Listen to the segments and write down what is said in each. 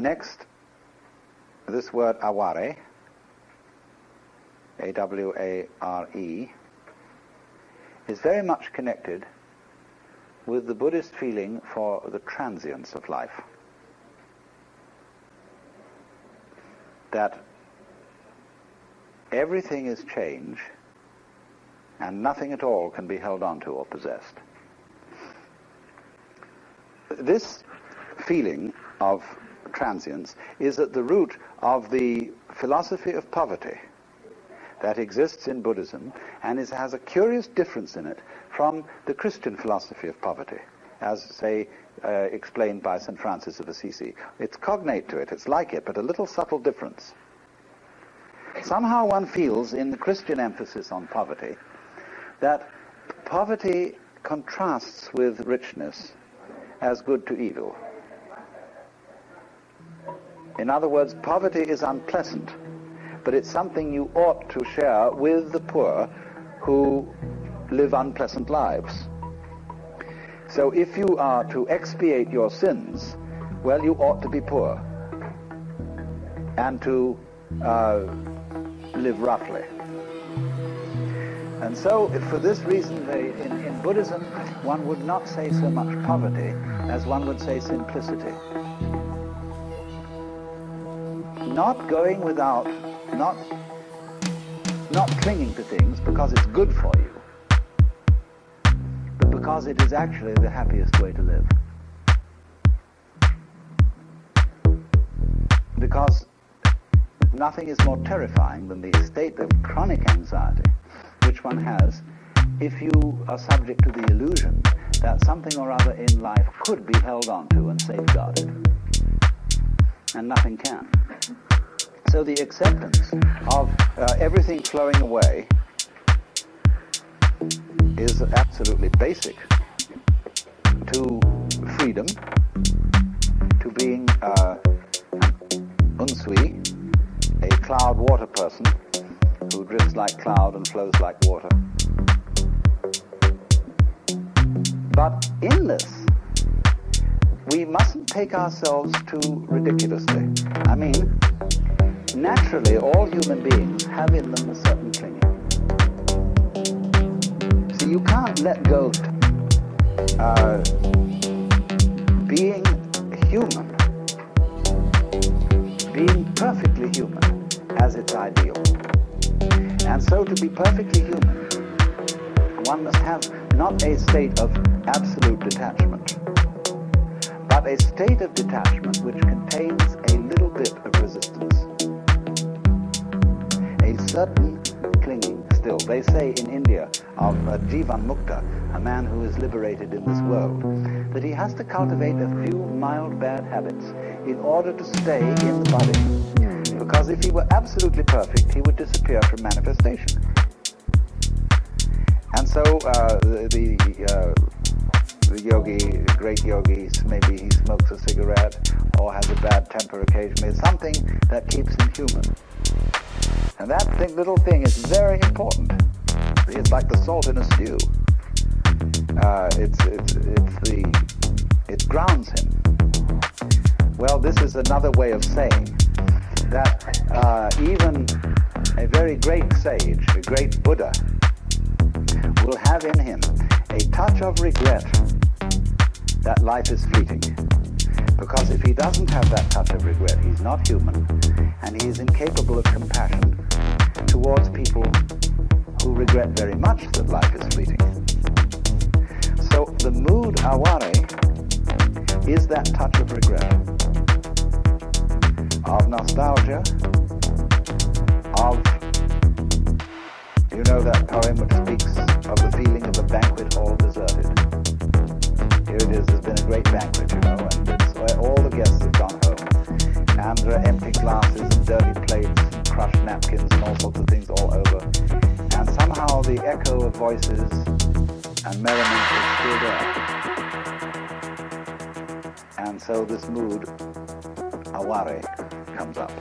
Next, this word aware, A-W-A-R-E, is very much connected with the Buddhist feeling for the transience of life. That everything is change and nothing at all can be held onto or possessed. This feeling of transience is at the root of the philosophy of poverty that exists in Buddhism and is, has a curious difference in it from the Christian philosophy of poverty, as, say, uh, explained by St. Francis of Assisi. It's cognate to it, it's like it, but a little subtle difference. Somehow one feels in the Christian emphasis on poverty that poverty contrasts with richness as good to evil. In other words, poverty is unpleasant, but it's something you ought to share with the poor who live unpleasant lives. So if you are to expiate your sins, well, you ought to be poor and to uh, live roughly. And so, for this reason, they, in, in Buddhism, one would not say so much poverty as one would say simplicity. Not going without, not, not clinging to things because it's good for you, but because it is actually the happiest way to live. Because nothing is more terrifying than the state of chronic anxiety which one has if you are subject to the illusion that something or other in life could be held onto and safeguarded, and nothing can. So the acceptance of uh, everything flowing away is absolutely basic to freedom, to being uh, unsui, a cloud water person, who drifts like cloud and flows like water. But in this, we mustn't take ourselves too ridiculously. I mean, naturally, all human beings have in them a certain clinging. So you can't let go. Uh, being human, being perfectly human, as its ideal. And so to be perfectly human, one must have not a state of absolute detachment, but a state of detachment which contains a little bit of resistance. A certain clinging still. They say in India of uh, Jivan Mukta, a man who is liberated in this world, that he has to cultivate a few mild bad habits in order to stay in the body. Because if he were absolutely perfect, he would disappear from manifestation. And so uh, the, the, uh, the yogi, great yogis, maybe he smokes a cigarette or has a bad temper occasionally, something that keeps him human. And that thing, little thing is very important. It's like the salt in a stew. Uh, it's, it's, it's the, it grounds him. Well, this is another way of saying that uh, even a very great sage, a great Buddha, will have in him a touch of regret that life is fleeting. Because if he doesn't have that touch of regret, he's not human, and he is incapable of compassion towards people who regret very much that life is fleeting. So the mood aware is that touch of regret of nostalgia, of, you know that poem which speaks of the feeling of a banquet hall deserted. Here it is, there's been a great banquet, you know, and all the guests have gone. And there are empty glasses and dirty plates and crushed napkins and all sorts of things all over. And somehow the echo of voices and merriment is still there. And so this mood, aware, comes up.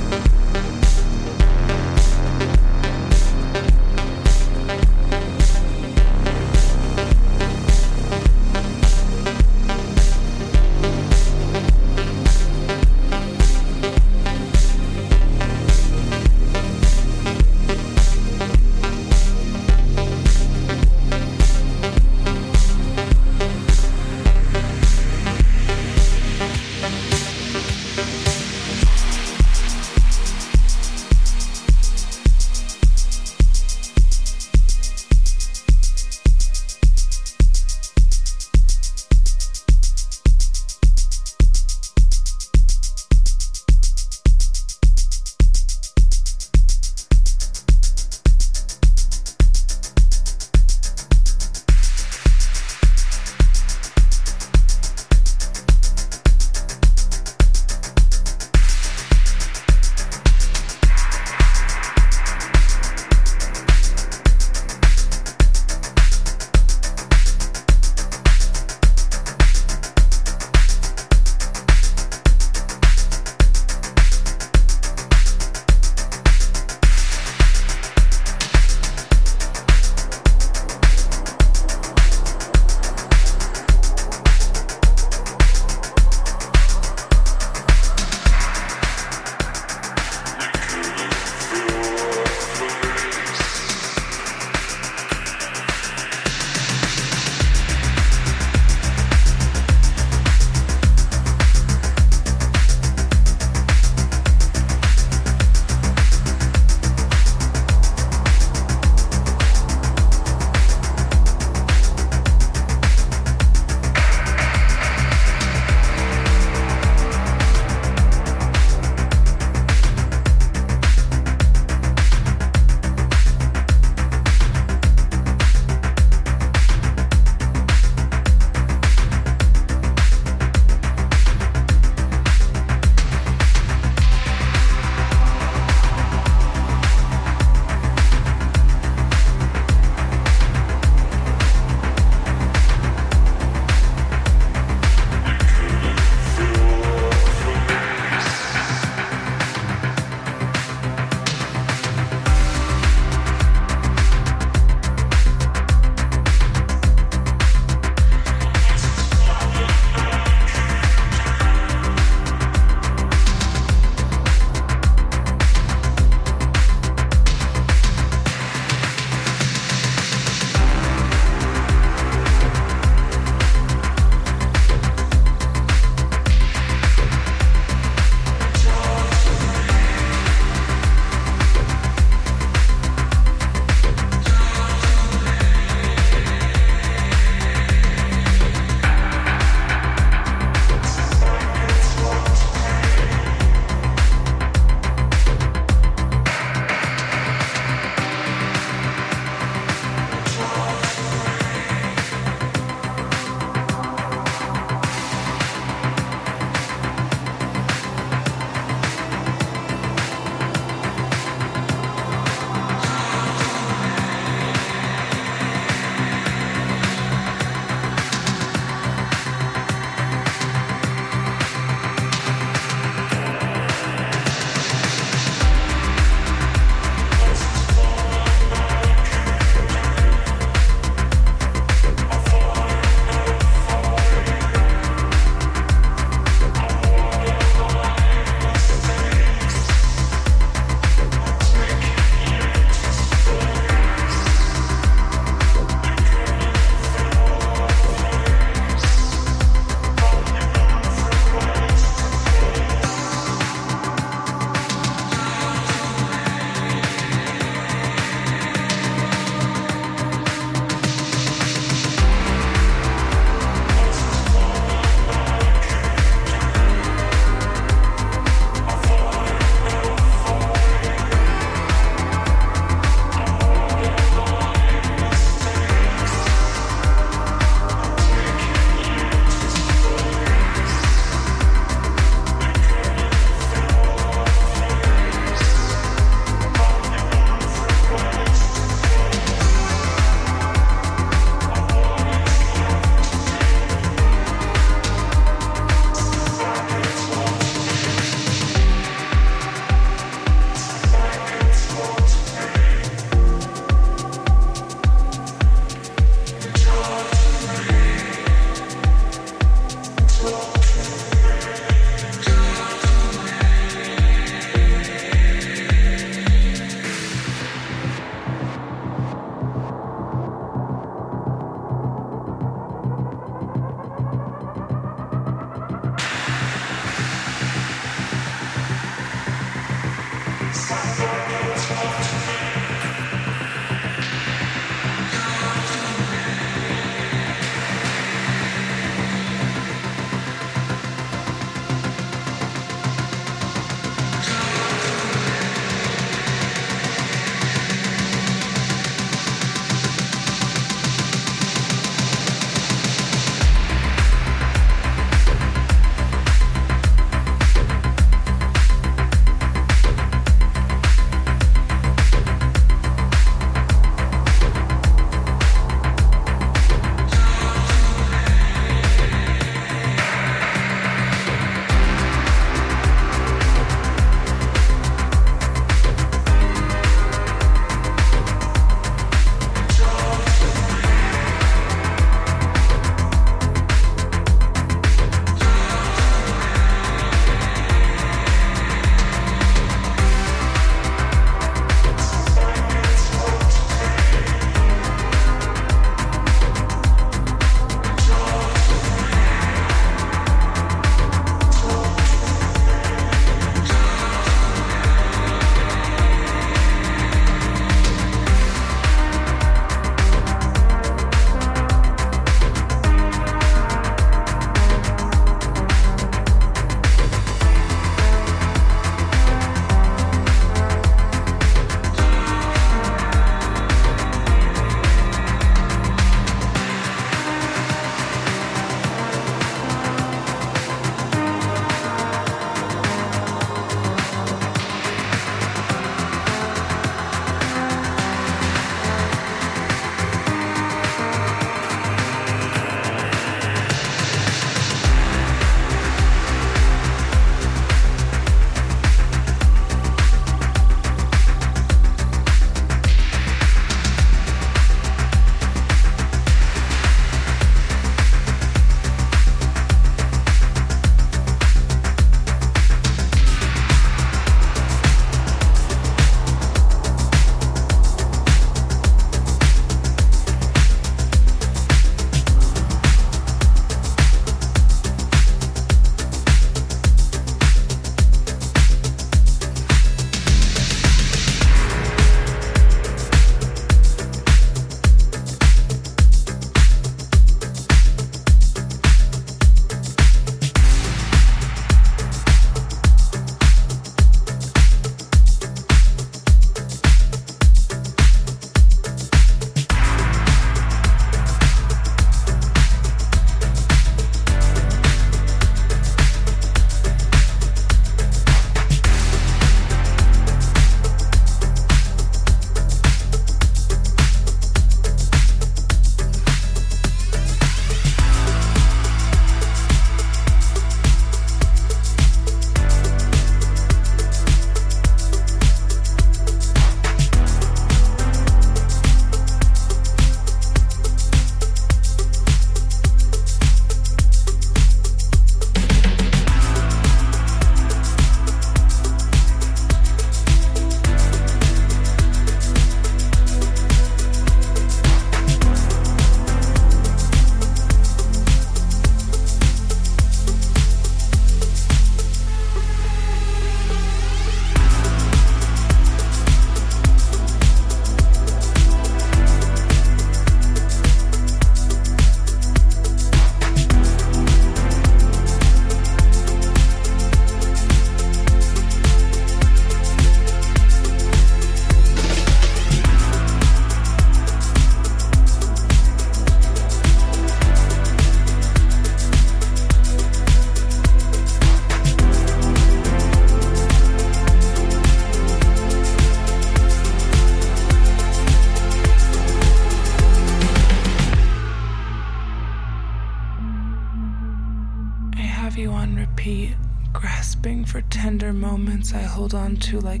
Hold like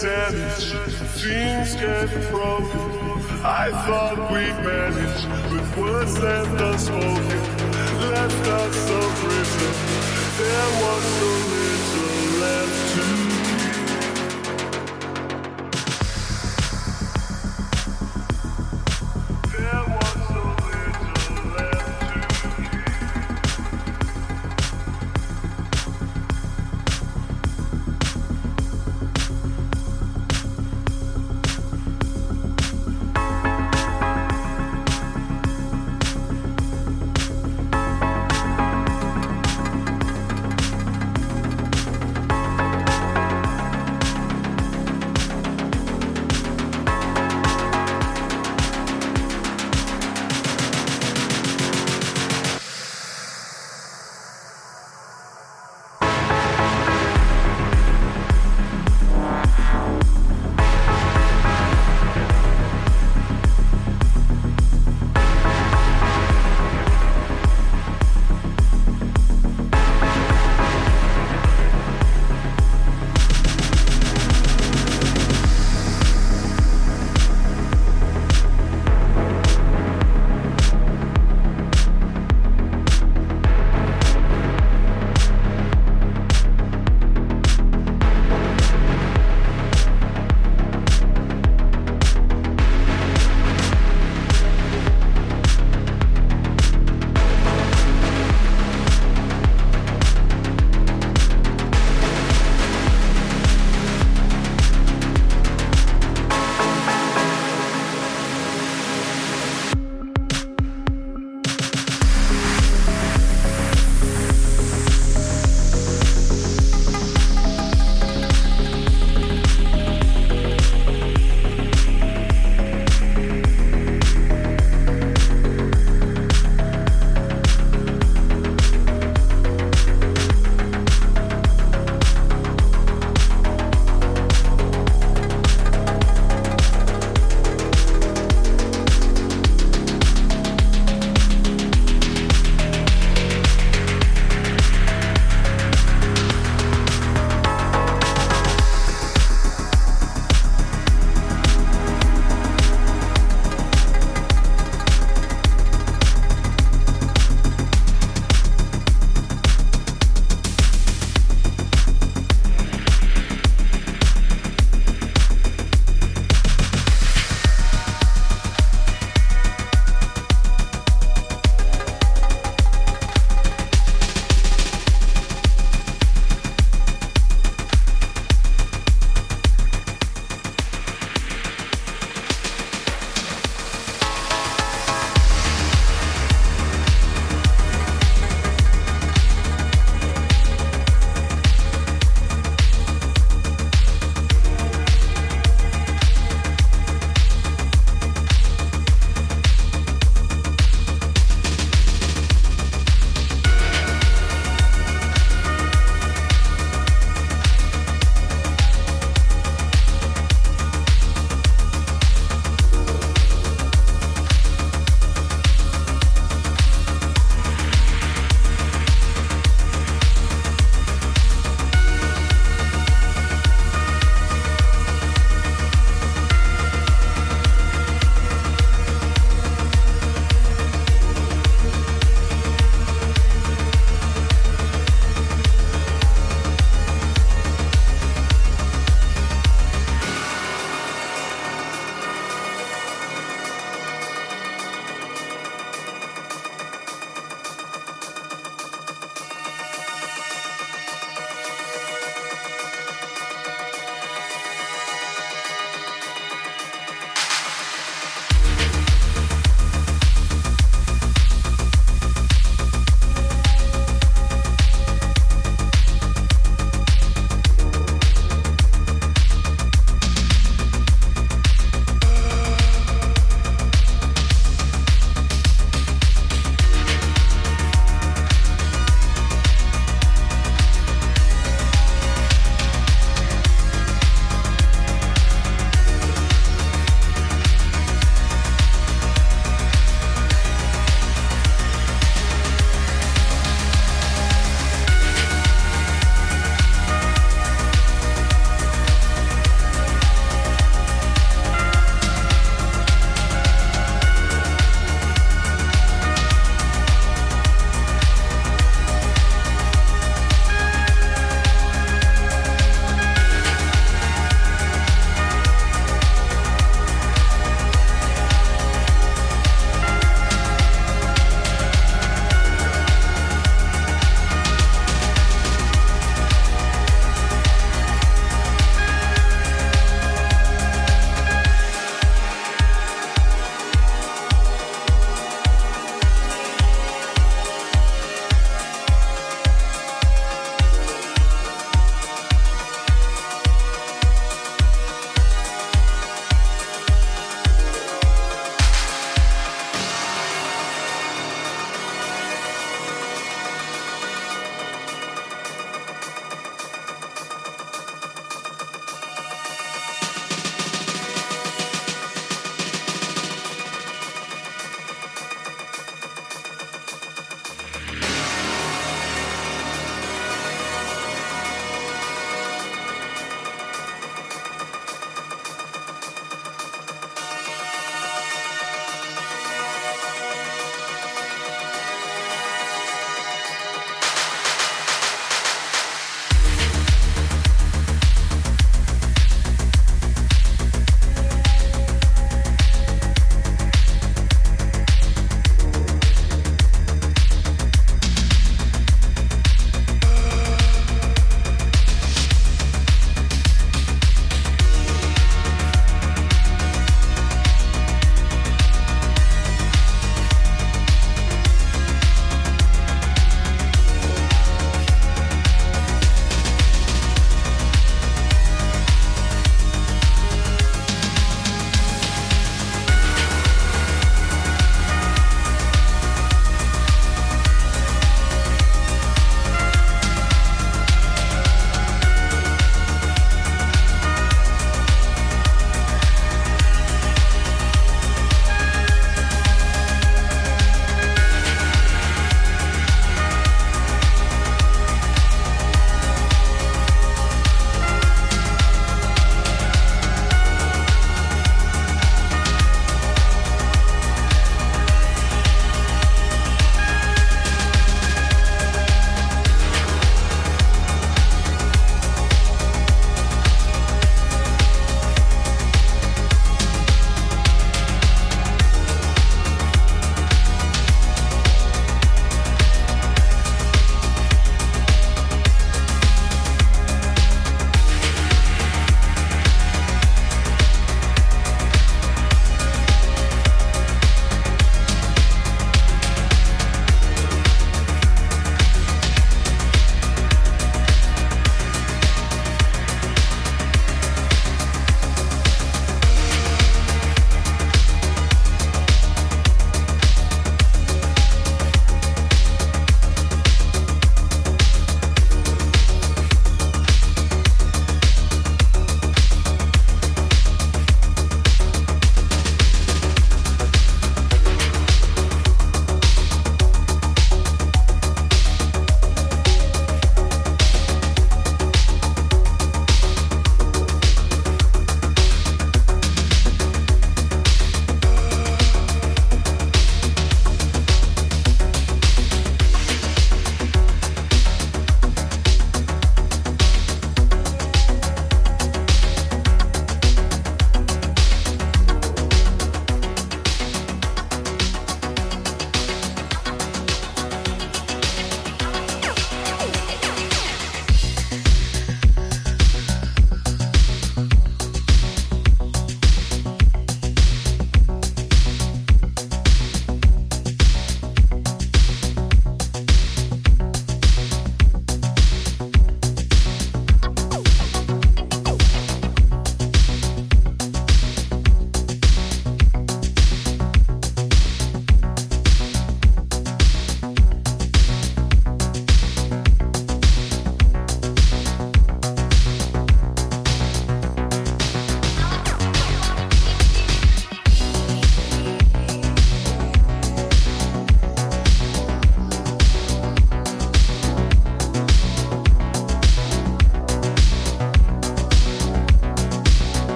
tennis, dreams get broken. I thought we'd manage, with words left unspoken, left us so prison. There was so little left to.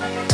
That's